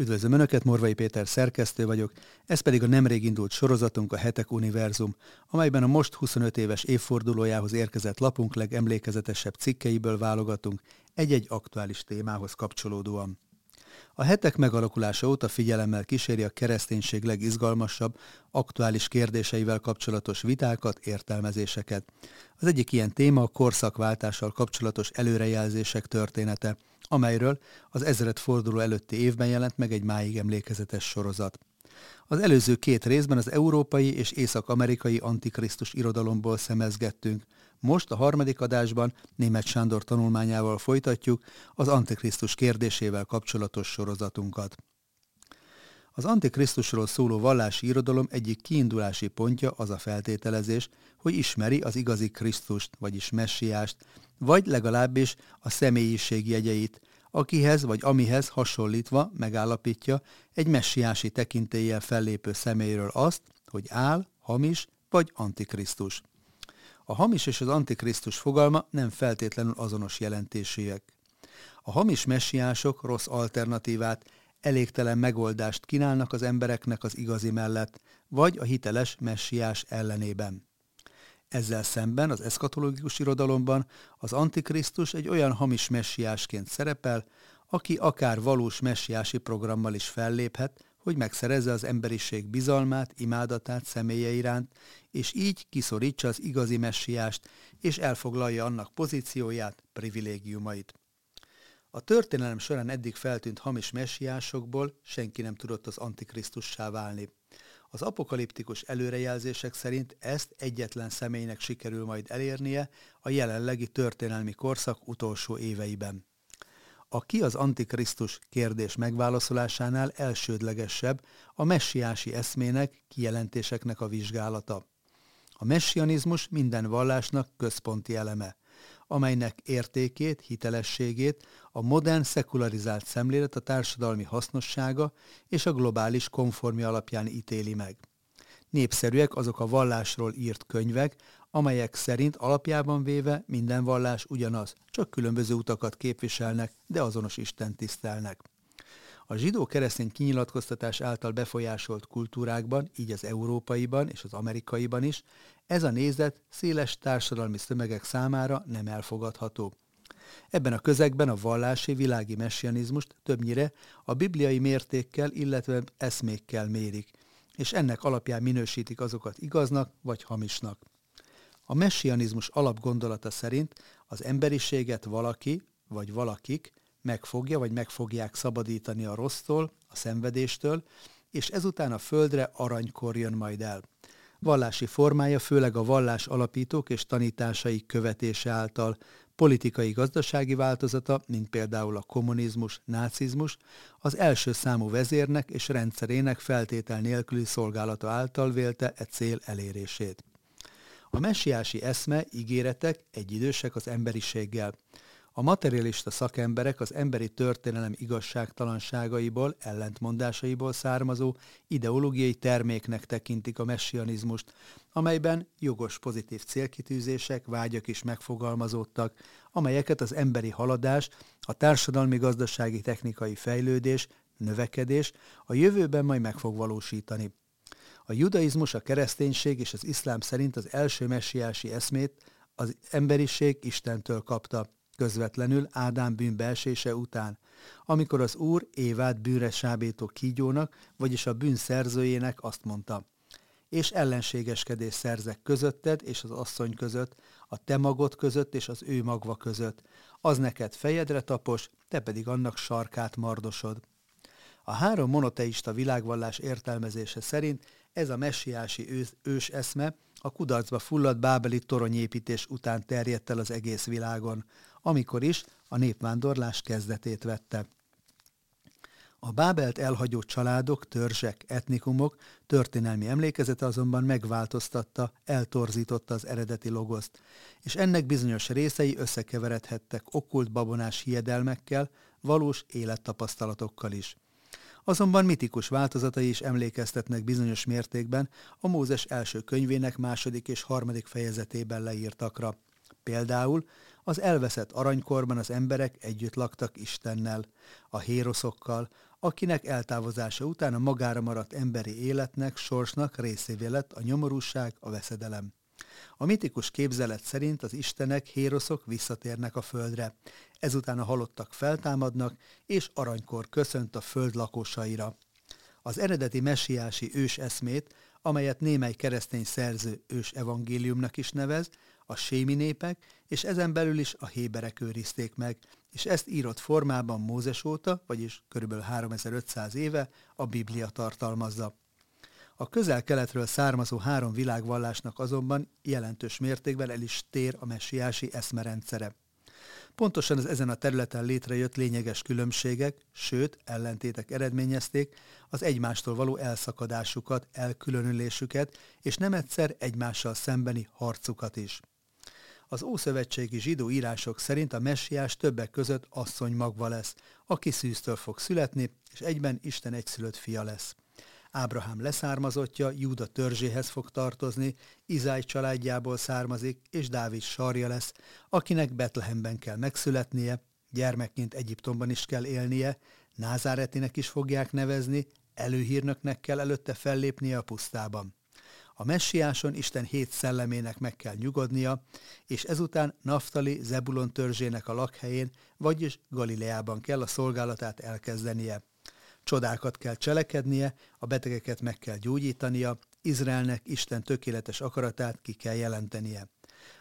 Üdvözlöm Önöket, Morvai Péter szerkesztő vagyok, ez pedig a nemrég indult sorozatunk a Hetek Univerzum, amelyben a most 25 éves évfordulójához érkezett lapunk legemlékezetesebb cikkeiből válogatunk egy-egy aktuális témához kapcsolódóan. A hetek megalakulása óta figyelemmel kíséri a kereszténység legizgalmasabb, aktuális kérdéseivel kapcsolatos vitákat, értelmezéseket. Az egyik ilyen téma a korszakváltással kapcsolatos előrejelzések története, amelyről az ezeret forduló előtti évben jelent meg egy máig emlékezetes sorozat. Az előző két részben az európai és észak-amerikai antikrisztus irodalomból szemezgettünk. Most a harmadik adásban német Sándor tanulmányával folytatjuk az antikrisztus kérdésével kapcsolatos sorozatunkat. Az antikrisztusról szóló vallási irodalom egyik kiindulási pontja az a feltételezés, hogy ismeri az igazi Krisztust, vagyis messiást, vagy legalábbis a személyiség jegyeit, akihez vagy amihez hasonlítva megállapítja egy messiási tekintéllyel fellépő személyről azt, hogy áll, hamis vagy antikrisztus. A hamis és az antikrisztus fogalma nem feltétlenül azonos jelentésűek. A hamis messiások rossz alternatívát, elégtelen megoldást kínálnak az embereknek az igazi mellett, vagy a hiteles messiás ellenében. Ezzel szemben az eszkatológikus irodalomban az Antikrisztus egy olyan hamis messiásként szerepel, aki akár valós messiási programmal is felléphet, hogy megszerezze az emberiség bizalmát, imádatát személye iránt, és így kiszorítsa az igazi messiást, és elfoglalja annak pozícióját, privilégiumait. A történelem során eddig feltűnt hamis messiásokból senki nem tudott az antikrisztussá válni. Az apokaliptikus előrejelzések szerint ezt egyetlen személynek sikerül majd elérnie a jelenlegi történelmi korszak utolsó éveiben. A ki az Antikrisztus kérdés megválaszolásánál elsődlegesebb a messiási eszmének, kijelentéseknek a vizsgálata. A messianizmus minden vallásnak központi eleme – amelynek értékét, hitelességét a modern szekularizált szemlélet a társadalmi hasznossága és a globális konformja alapján ítéli meg. Népszerűek azok a vallásról írt könyvek, amelyek szerint alapjában véve minden vallás ugyanaz, csak különböző utakat képviselnek, de azonos Isten tisztelnek. A zsidó-keresztény kinyilatkoztatás által befolyásolt kultúrákban, így az európaiban és az amerikaiban is, ez a nézet széles társadalmi tömegek számára nem elfogadható. Ebben a közegben a vallási világi messianizmust többnyire a bibliai mértékkel, illetve eszmékkel mérik, és ennek alapján minősítik azokat igaznak vagy hamisnak. A messianizmus alapgondolata szerint az emberiséget valaki vagy valakik megfogja vagy meg fogják szabadítani a rossztól, a szenvedéstől, és ezután a földre aranykor jön majd el. Vallási formája főleg a vallás alapítók és tanításai követése által, politikai gazdasági változata, mint például a kommunizmus, nácizmus, az első számú vezérnek és rendszerének feltétel nélküli szolgálata által vélte e cél elérését. A messiási eszme, ígéretek egyidősek az emberiséggel. A materialista szakemberek az emberi történelem igazságtalanságaiból, ellentmondásaiból származó ideológiai terméknek tekintik a messianizmust, amelyben jogos pozitív célkitűzések, vágyak is megfogalmazódtak, amelyeket az emberi haladás, a társadalmi-gazdasági technikai fejlődés, növekedés a jövőben majd meg fog valósítani. A judaizmus, a kereszténység és az iszlám szerint az első messiási eszmét az emberiség Istentől kapta közvetlenül Ádám bűnbeesése után, amikor az Úr Évát bűnre sábító kígyónak, vagyis a bűn szerzőjének azt mondta, és ellenségeskedés szerzek közötted és az asszony között, a te magod között és az ő magva között, az neked fejedre tapos, te pedig annak sarkát mardosod. A három monoteista világvallás értelmezése szerint ez a messiási ős, ős eszme a kudarcba fulladt bábeli toronyépítés után terjedt el az egész világon, amikor is a népvándorlás kezdetét vette. A Bábelt elhagyó családok, törzsek, etnikumok történelmi emlékezete azonban megváltoztatta, eltorzította az eredeti logoszt, és ennek bizonyos részei összekeveredhettek okkult babonás hiedelmekkel, valós élettapasztalatokkal is. Azonban mitikus változatai is emlékeztetnek bizonyos mértékben a Mózes első könyvének második és harmadik fejezetében leírtakra. Például az elveszett aranykorban az emberek együtt laktak Istennel, a héroszokkal, akinek eltávozása után a magára maradt emberi életnek, sorsnak részévé lett a nyomorúság, a veszedelem. A mitikus képzelet szerint az istenek, héroszok visszatérnek a földre. Ezután a halottak feltámadnak, és aranykor köszönt a föld lakósaira. Az eredeti messiási ős eszmét, amelyet némely keresztény szerző ős evangéliumnak is nevez, a sémi népek, és ezen belül is a héberek őrizték meg, és ezt írott formában Mózes óta, vagyis kb. 3500 éve a Biblia tartalmazza. A közel-keletről származó három világvallásnak azonban jelentős mértékben el is tér a messiási eszmerendszere. Pontosan az ezen a területen létrejött lényeges különbségek, sőt, ellentétek eredményezték az egymástól való elszakadásukat, elkülönülésüket, és nem egyszer egymással szembeni harcukat is. Az ószövetségi zsidó írások szerint a messiás többek között asszony magva lesz, aki szűztől fog születni, és egyben Isten egyszülött fia lesz. Ábrahám leszármazottja Júda törzséhez fog tartozni, Izáj családjából származik, és Dávid sarja lesz, akinek Betlehemben kell megszületnie, gyermekként Egyiptomban is kell élnie, Názáretinek is fogják nevezni, előhírnöknek kell előtte fellépnie a pusztában. A messiáson Isten hét szellemének meg kell nyugodnia, és ezután Naftali Zebulon törzsének a lakhelyén, vagyis Galileában kell a szolgálatát elkezdenie. Csodákat kell cselekednie, a betegeket meg kell gyógyítania, Izraelnek Isten tökéletes akaratát ki kell jelentenie.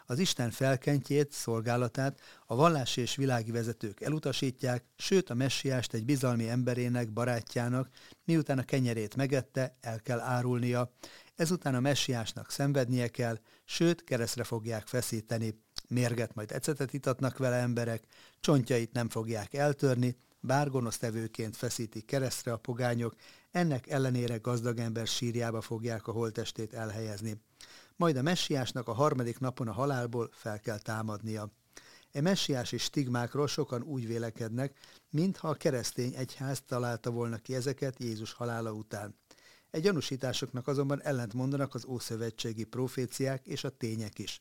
Az Isten felkentjét, szolgálatát a vallási és világi vezetők elutasítják, sőt a messiást egy bizalmi emberének, barátjának, miután a kenyerét megette, el kell árulnia, ezután a messiásnak szenvednie kell, sőt keresztre fogják feszíteni, mérget majd ecetet itatnak vele emberek, csontjait nem fogják eltörni, bár gonosztevőként feszítik keresztre a pogányok, ennek ellenére gazdag ember sírjába fogják a holtestét elhelyezni. Majd a messiásnak a harmadik napon a halálból fel kell támadnia. E messiási stigmákról sokan úgy vélekednek, mintha a keresztény egyház találta volna ki ezeket Jézus halála után. Egy gyanúsításoknak azonban ellent mondanak az ószövetségi proféciák és a tények is.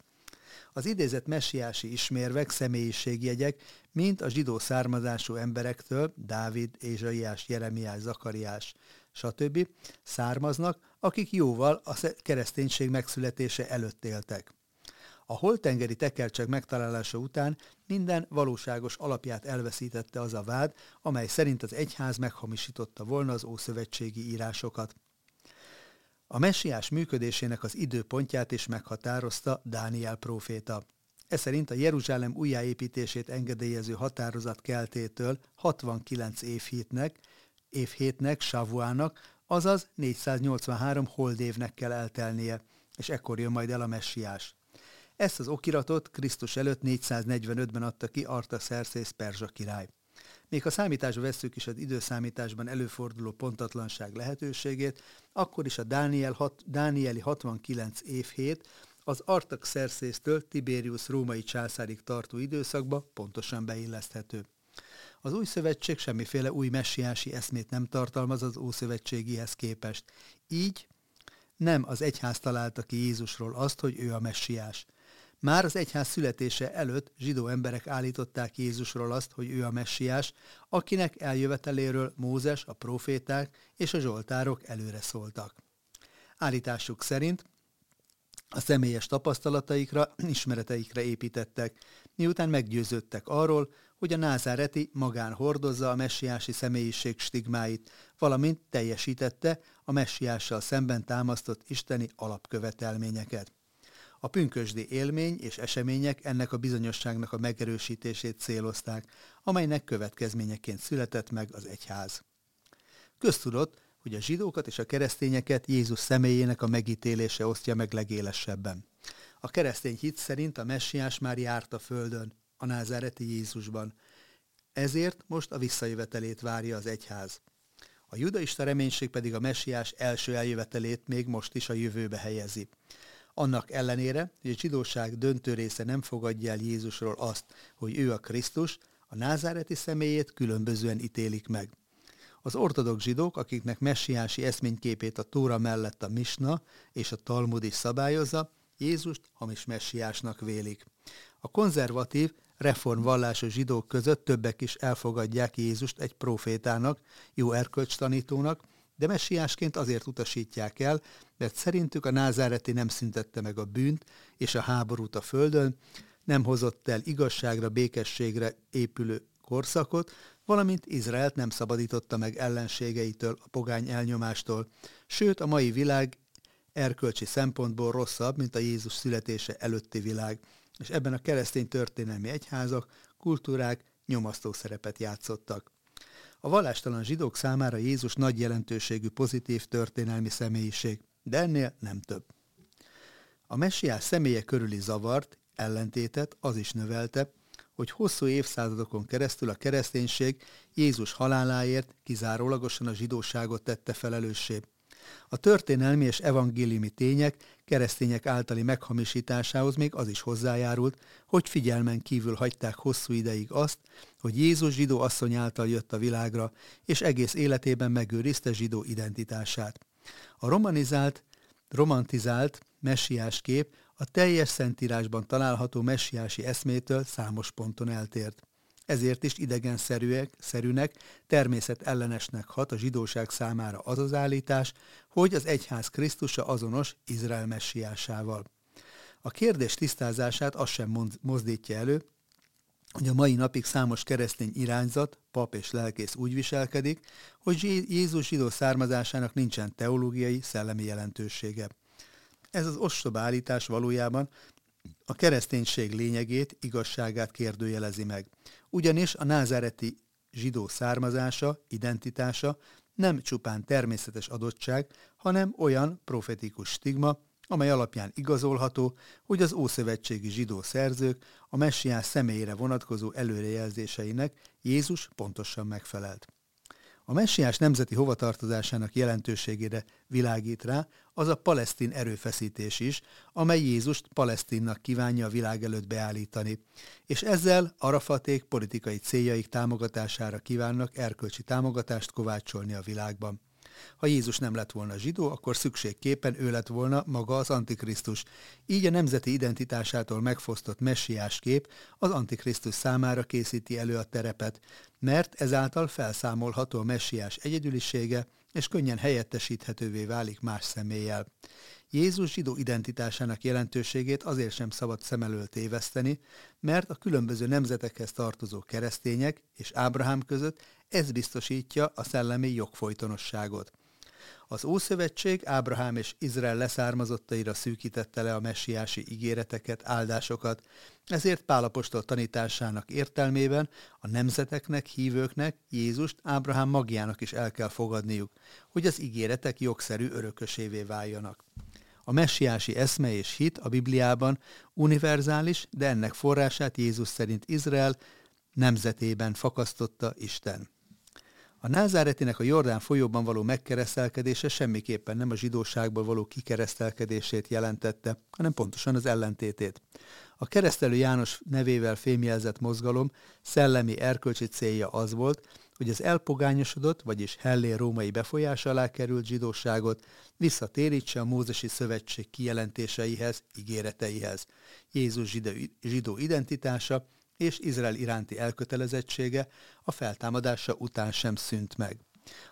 Az idézett messiási ismérvek, személyiségjegyek, mint a zsidó származású emberektől, Dávid, Ézsaiás, Jeremiás, Zakariás, stb. származnak, akik jóval a kereszténység megszületése előtt éltek. A holtengeri tekercsek megtalálása után minden valóságos alapját elveszítette az a vád, amely szerint az egyház meghamisította volna az ószövetségi írásokat. A messiás működésének az időpontját is meghatározta Dániel próféta. Ez szerint a Jeruzsálem újjáépítését engedélyező határozat keltétől 69 évhétnek, évhétnek, Savuának, azaz 483 holdévnek kell eltelnie, és ekkor jön majd el a messiás. Ezt az okiratot Krisztus előtt 445-ben adta ki Artaszerszész perzsa király. Még ha számításba vesszük is az időszámításban előforduló pontatlanság lehetőségét, akkor is a Dániel hat, Dánieli 69 hét az Artaxerxésztől Tiberius római császárig tartó időszakba pontosan beilleszthető. Az új szövetség semmiféle új messiási eszmét nem tartalmaz az ószövetségihez képest. Így nem az egyház találta ki Jézusról azt, hogy ő a messiás. Már az egyház születése előtt zsidó emberek állították Jézusról azt, hogy ő a messiás, akinek eljöveteléről Mózes, a proféták és a zsoltárok előre szóltak. Állításuk szerint a személyes tapasztalataikra, ismereteikre építettek, miután meggyőződtek arról, hogy a názáreti magán hordozza a messiási személyiség stigmáit, valamint teljesítette a messiással szemben támasztott isteni alapkövetelményeket. A pünkösdi élmény és események ennek a bizonyosságnak a megerősítését célozták, amelynek következményeként született meg az egyház. Köztudott, hogy a zsidókat és a keresztényeket Jézus személyének a megítélése osztja meg legélesebben. A keresztény hit szerint a messiás már járt a földön, a názáreti Jézusban. Ezért most a visszajövetelét várja az egyház. A judaista reménység pedig a messiás első eljövetelét még most is a jövőbe helyezi. Annak ellenére, hogy a zsidóság döntő része nem fogadja el Jézusról azt, hogy ő a Krisztus, a názáreti személyét különbözően ítélik meg. Az ortodox zsidók, akiknek messiási eszményképét a Tóra mellett a Misna és a Talmud is szabályozza, Jézust hamis messiásnak vélik. A konzervatív, reformvallásos zsidók között többek is elfogadják Jézust egy profétának, jó erkölcstanítónak, de messiásként azért utasítják el, mert szerintük a názáreti nem szüntette meg a bűnt és a háborút a földön, nem hozott el igazságra, békességre épülő korszakot, valamint Izraelt nem szabadította meg ellenségeitől, a pogány elnyomástól, sőt a mai világ erkölcsi szempontból rosszabb, mint a Jézus születése előtti világ, és ebben a keresztény történelmi egyházak, kultúrák nyomasztó szerepet játszottak. A vallástalan zsidók számára Jézus nagy jelentőségű pozitív történelmi személyiség, de ennél nem több. A messiás személye körüli zavart, ellentétet az is növelte, hogy hosszú évszázadokon keresztül a kereszténység Jézus haláláért kizárólagosan a zsidóságot tette felelőssé. A történelmi és evangéliumi tények keresztények általi meghamisításához még az is hozzájárult, hogy figyelmen kívül hagyták hosszú ideig azt, hogy Jézus zsidó asszony által jött a világra, és egész életében megőrizte zsidó identitását. A romanizált, romantizált messiás kép a teljes szentírásban található messiási eszmétől számos ponton eltért. Ezért is idegenszerűek, szerűnek, természetellenesnek hat a zsidóság számára az az állítás, hogy az egyház Krisztusa azonos Izrael messiásával. A kérdés tisztázását az sem mozdítja elő, hogy a mai napig számos keresztény irányzat, pap és lelkész úgy viselkedik, hogy Jézus zsidó származásának nincsen teológiai, szellemi jelentősége. Ez az ostoba állítás valójában a kereszténység lényegét, igazságát kérdőjelezi meg. Ugyanis a názáreti zsidó származása, identitása nem csupán természetes adottság, hanem olyan profetikus stigma, amely alapján igazolható, hogy az ószövetségi zsidó szerzők a messiás személyére vonatkozó előrejelzéseinek Jézus pontosan megfelelt. A messiás nemzeti hovatartozásának jelentőségére világít rá az a palesztin erőfeszítés is, amely Jézust Palesztinnak kívánja a világ előtt beállítani, és ezzel Arafaték politikai céljaik támogatására kívánnak erkölcsi támogatást kovácsolni a világban. Ha Jézus nem lett volna zsidó, akkor szükségképpen ő lett volna maga az Antikrisztus. Így a nemzeti identitásától megfosztott messiás kép az Antikrisztus számára készíti elő a terepet, mert ezáltal felszámolható a messiás egyedülisége, és könnyen helyettesíthetővé válik más személlyel. Jézus zsidó identitásának jelentőségét azért sem szabad szem elől téveszteni, mert a különböző nemzetekhez tartozó keresztények és Ábrahám között ez biztosítja a szellemi jogfolytonosságot. Az Ószövetség Ábrahám és Izrael leszármazottaira szűkítette le a messiási ígéreteket, áldásokat, ezért Pálapostól tanításának értelmében a nemzeteknek, hívőknek Jézust Ábrahám magjának is el kell fogadniuk, hogy az ígéretek jogszerű örökösévé váljanak. A messiási eszme és hit a Bibliában univerzális, de ennek forrását Jézus szerint Izrael nemzetében fakasztotta Isten. A názáretinek a Jordán folyóban való megkeresztelkedése semmiképpen nem a zsidóságból való kikeresztelkedését jelentette, hanem pontosan az ellentétét. A keresztelő János nevével fémjelzett mozgalom szellemi erkölcsi célja az volt, hogy az elpogányosodott, vagyis hellé római befolyás alá került zsidóságot visszatérítse a Mózesi Szövetség kijelentéseihez, ígéreteihez. Jézus zsidó, identitása és Izrael iránti elkötelezettsége a feltámadása után sem szűnt meg.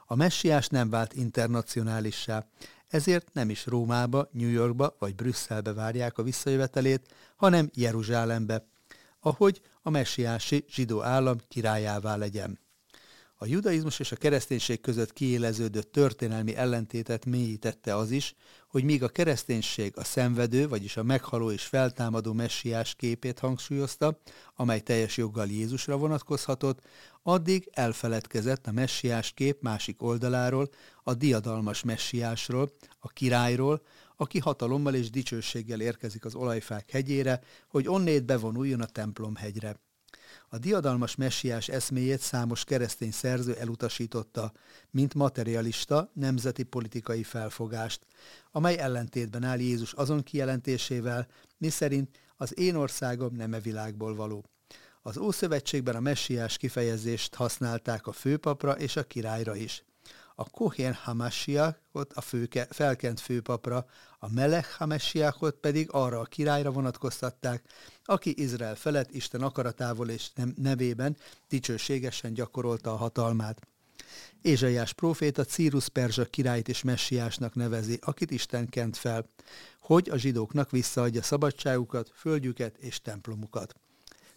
A messiás nem vált internacionálissá, ezért nem is Rómába, New Yorkba vagy Brüsszelbe várják a visszajövetelét, hanem Jeruzsálembe, ahogy a messiási zsidó állam királyává legyen. A judaizmus és a kereszténység között kiéleződött történelmi ellentétet mélyítette az is, hogy míg a kereszténység a szenvedő, vagyis a meghaló és feltámadó messiás képét hangsúlyozta, amely teljes joggal Jézusra vonatkozhatott, addig elfeledkezett a messiás kép másik oldaláról, a diadalmas messiásról, a királyról, aki hatalommal és dicsőséggel érkezik az olajfák hegyére, hogy onnét bevonuljon a templom hegyre. A diadalmas messiás eszméjét számos keresztény szerző elutasította, mint materialista, nemzeti politikai felfogást, amely ellentétben áll Jézus azon kijelentésével, miszerint az én országom nem e világból való. Az Ószövetségben a messiás kifejezést használták a főpapra és a királyra is. A Kohén Hamasiakot a főke, felkent főpapra, a Melech Hamasiakot pedig arra a királyra vonatkoztatták, aki Izrael felett Isten akaratából és nevében dicsőségesen gyakorolta a hatalmát. Ézsaiás próféta Círus Perzsa királyt és messiásnak nevezi, akit Isten kent fel, hogy a zsidóknak visszaadja szabadságukat, földjüket és templomukat.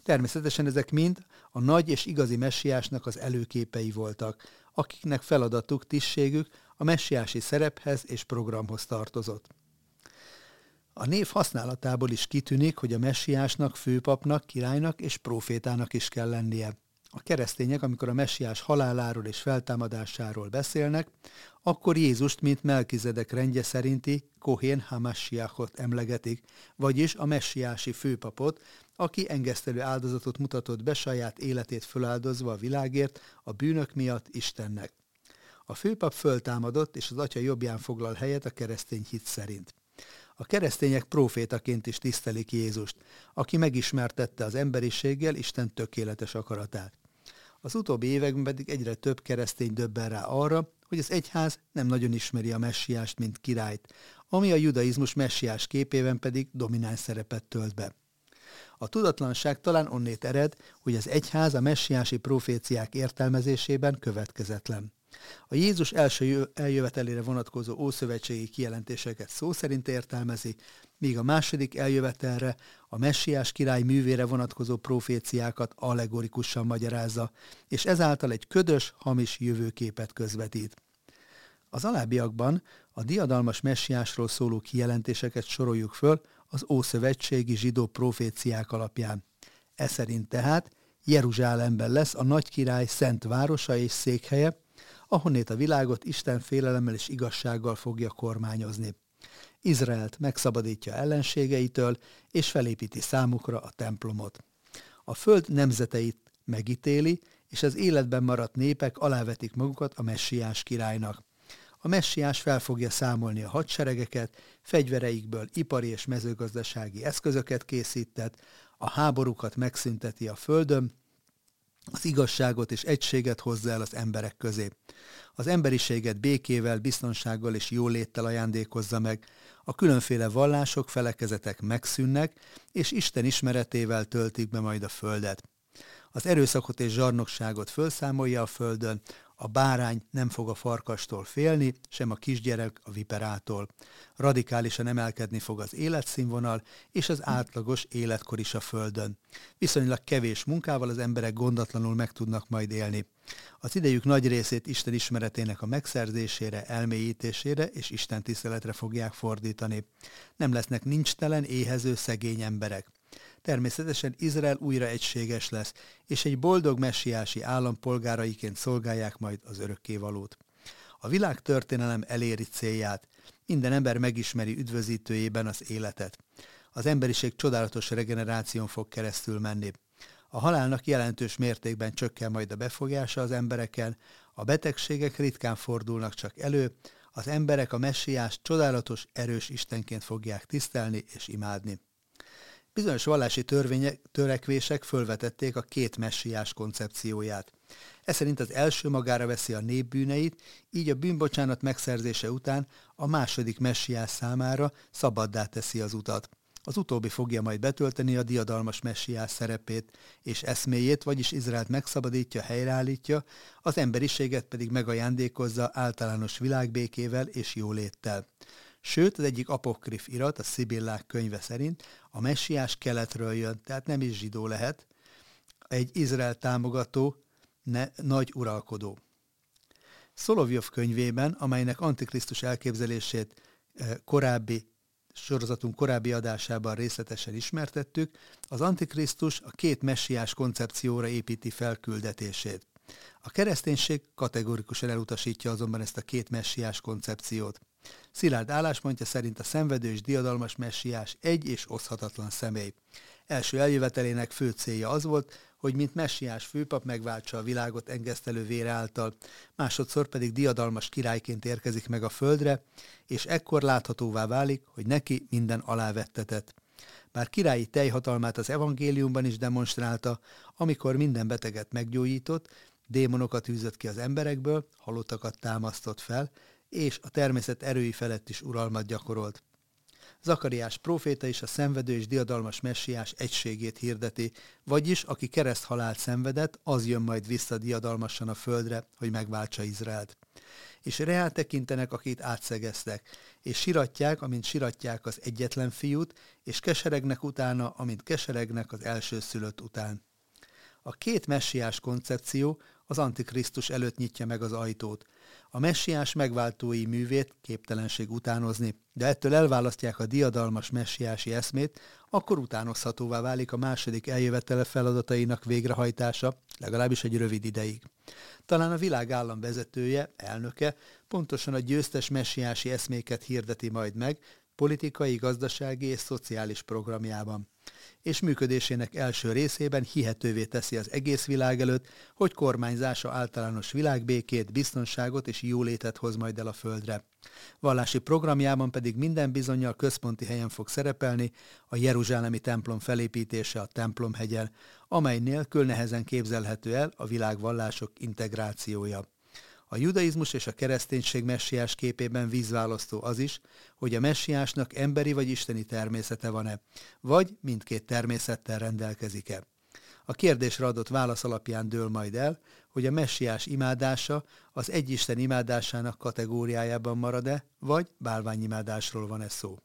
Természetesen ezek mind a nagy és igazi messiásnak az előképei voltak, akiknek feladatuk, tisztségük a messiási szerephez és programhoz tartozott. A név használatából is kitűnik, hogy a messiásnak, főpapnak, királynak és profétának is kell lennie. A keresztények, amikor a messiás haláláról és feltámadásáról beszélnek, akkor Jézust, mint Melkizedek rendje szerinti Kohén Hamassiachot emlegetik, vagyis a messiási főpapot, aki engesztelő áldozatot mutatott be saját életét föláldozva a világért, a bűnök miatt Istennek. A főpap föltámadott, és az atya jobbján foglal helyet a keresztény hit szerint. A keresztények profétaként is tisztelik Jézust, aki megismertette az emberiséggel Isten tökéletes akaratát. Az utóbbi években pedig egyre több keresztény döbben rá arra, hogy az egyház nem nagyon ismeri a messiást, mint királyt, ami a judaizmus messiás képében pedig domináns szerepet tölt be. A tudatlanság talán onnét ered, hogy az egyház a messiási proféciák értelmezésében következetlen. A Jézus első eljövetelére vonatkozó ószövetségi kijelentéseket szó szerint értelmezi, míg a második eljövetelre a messiás király művére vonatkozó proféciákat allegorikusan magyarázza, és ezáltal egy ködös, hamis jövőképet közvetít. Az alábbiakban a diadalmas messiásról szóló kijelentéseket soroljuk föl az ószövetségi zsidó proféciák alapján. Ez szerint tehát Jeruzsálemben lesz a nagy király szent városa és székhelye, ahonnét a világot Isten félelemmel és igazsággal fogja kormányozni. Izraelt megszabadítja ellenségeitől, és felépíti számukra a templomot. A föld nemzeteit megítéli, és az életben maradt népek alávetik magukat a messiás királynak. A messiás fel fogja számolni a hadseregeket, fegyvereikből ipari és mezőgazdasági eszközöket készített, a háborúkat megszünteti a földön, az igazságot és egységet hozza el az emberek közé. Az emberiséget békével, biztonsággal és jóléttel ajándékozza meg, a különféle vallások, felekezetek megszűnnek, és Isten ismeretével töltik be majd a földet. Az erőszakot és zsarnokságot fölszámolja a földön, a bárány nem fog a farkastól félni, sem a kisgyerek a viperától. Radikálisan emelkedni fog az életszínvonal és az átlagos életkor is a Földön. Viszonylag kevés munkával az emberek gondatlanul meg tudnak majd élni. Az idejük nagy részét Isten ismeretének a megszerzésére, elmélyítésére és Isten tiszteletre fogják fordítani. Nem lesznek nincstelen, éhező, szegény emberek. Természetesen Izrael újra egységes lesz, és egy boldog messiási állampolgáraiként szolgálják majd az örökkévalót. A világ történelem eléri célját, minden ember megismeri üdvözítőjében az életet. Az emberiség csodálatos regeneráción fog keresztül menni. A halálnak jelentős mértékben csökken majd a befogása az embereken, a betegségek ritkán fordulnak csak elő, az emberek a messiás csodálatos, erős Istenként fogják tisztelni és imádni. Bizonyos vallási törvények, törekvések fölvetették a két messiás koncepcióját. Ez szerint az első magára veszi a nép bűneit, így a bűnbocsánat megszerzése után a második messiás számára szabaddá teszi az utat. Az utóbbi fogja majd betölteni a diadalmas messiás szerepét és eszméjét, vagyis Izraelt megszabadítja, helyreállítja, az emberiséget pedig megajándékozza általános világbékével és jóléttel. Sőt, az egyik apokrif irat, a Szibillák könyve szerint a messiás keletről jön, tehát nem is zsidó lehet, egy Izrael támogató, ne, nagy uralkodó. Szolovjov könyvében, amelynek antikrisztus elképzelését eh, korábbi sorozatunk korábbi adásában részletesen ismertettük, az Antikrisztus a két messiás koncepcióra építi fel küldetését. A kereszténység kategorikusan elutasítja azonban ezt a két messiás koncepciót. Szilárd álláspontja szerint a szenvedő és diadalmas messiás egy és oszhatatlan személy. Első eljövetelének fő célja az volt, hogy mint messiás főpap megváltsa a világot engesztelő vére által, másodszor pedig diadalmas királyként érkezik meg a földre, és ekkor láthatóvá válik, hogy neki minden alávettetett. Bár királyi teljhatalmát az evangéliumban is demonstrálta, amikor minden beteget meggyógyított, démonokat űzött ki az emberekből, halottakat támasztott fel, és a természet erői felett is uralmat gyakorolt. Zakariás próféta is a szenvedő és diadalmas messiás egységét hirdeti, vagyis aki kereszt halált szenvedett, az jön majd vissza diadalmasan a földre, hogy megváltsa Izraelt. És reál tekintenek, akit átszegeztek, és siratják, amint siratják az egyetlen fiút, és keseregnek utána, amint keseregnek az elsőszülött után. A két messiás koncepció az Antikrisztus előtt nyitja meg az ajtót. A messiás megváltói művét képtelenség utánozni, de ettől elválasztják a diadalmas messiási eszmét, akkor utánozhatóvá válik a második eljövetele feladatainak végrehajtása, legalábbis egy rövid ideig. Talán a világ állam vezetője, elnöke pontosan a győztes messiási eszméket hirdeti majd meg, politikai, gazdasági és szociális programjában és működésének első részében hihetővé teszi az egész világ előtt, hogy kormányzása általános világbékét, biztonságot és jólétet hoz majd el a földre. Vallási programjában pedig minden bizonyal központi helyen fog szerepelni a Jeruzsálemi templom felépítése a templomhegyen, amely nélkül nehezen képzelhető el a világvallások integrációja. A judaizmus és a kereszténység messiás képében vízválasztó az is, hogy a messiásnak emberi vagy isteni természete van-e, vagy mindkét természettel rendelkezik-e. A kérdésre adott válasz alapján dől majd el, hogy a messiás imádása az egyisten imádásának kategóriájában marad-e, vagy bálványimádásról van-e szó.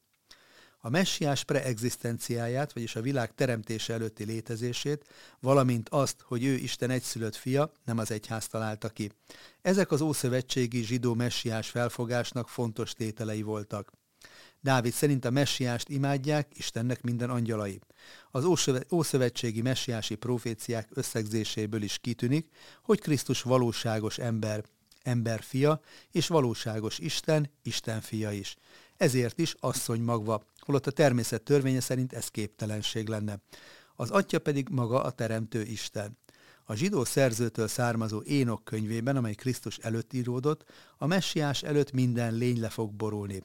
A messiás preexisztenciáját, vagyis a világ teremtése előtti létezését, valamint azt, hogy ő Isten egyszülött fia, nem az egyház találta ki. Ezek az ószövetségi zsidó messiás felfogásnak fontos tételei voltak. Dávid szerint a messiást imádják Istennek minden angyalai. Az ószövetségi messiási proféciák összegzéséből is kitűnik, hogy Krisztus valóságos ember, ember fia, és valóságos Isten, Isten fia is. Ezért is asszony magva, holott a természet törvénye szerint ez képtelenség lenne. Az atya pedig maga a teremtő Isten. A zsidó szerzőtől származó Énok könyvében, amely Krisztus előtt íródott, a messiás előtt minden lény le fog borulni.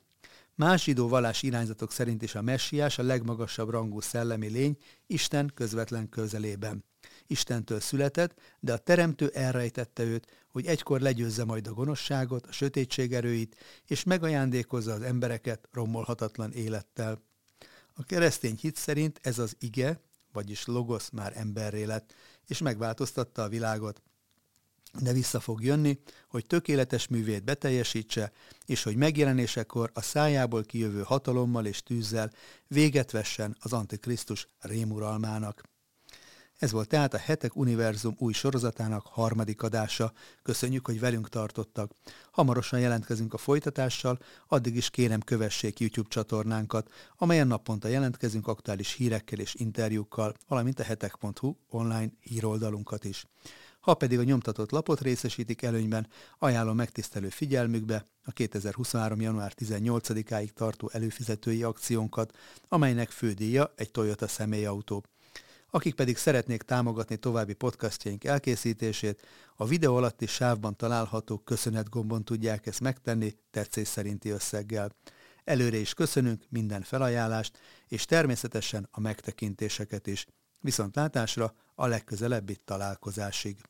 Más zsidó vallás irányzatok szerint is a messiás a legmagasabb rangú szellemi lény Isten közvetlen közelében. Istentől született, de a teremtő elrejtette őt, hogy egykor legyőzze majd a gonoszságot, a sötétség erőit, és megajándékozza az embereket romolhatatlan élettel. A keresztény hit szerint ez az ige, vagyis logosz már emberré lett, és megváltoztatta a világot. De vissza fog jönni, hogy tökéletes művét beteljesítse, és hogy megjelenésekor a szájából kijövő hatalommal és tűzzel véget vessen az Antikrisztus rémuralmának. Ez volt tehát a Hetek Univerzum új sorozatának harmadik adása. Köszönjük, hogy velünk tartottak. Hamarosan jelentkezünk a folytatással, addig is kérem kövessék YouTube csatornánkat, amelyen naponta jelentkezünk aktuális hírekkel és interjúkkal, valamint a hetek.hu online híroldalunkat is. Ha pedig a nyomtatott lapot részesítik előnyben, ajánlom megtisztelő figyelmükbe a 2023. január 18-áig tartó előfizetői akciónkat, amelynek fődíja egy Toyota személyautó. Akik pedig szeretnék támogatni további podcastjaink elkészítését, a videó alatti sávban található köszönet gombon tudják ezt megtenni tetszés szerinti összeggel. Előre is köszönünk minden felajánlást, és természetesen a megtekintéseket is. Viszont látásra a legközelebbi találkozásig.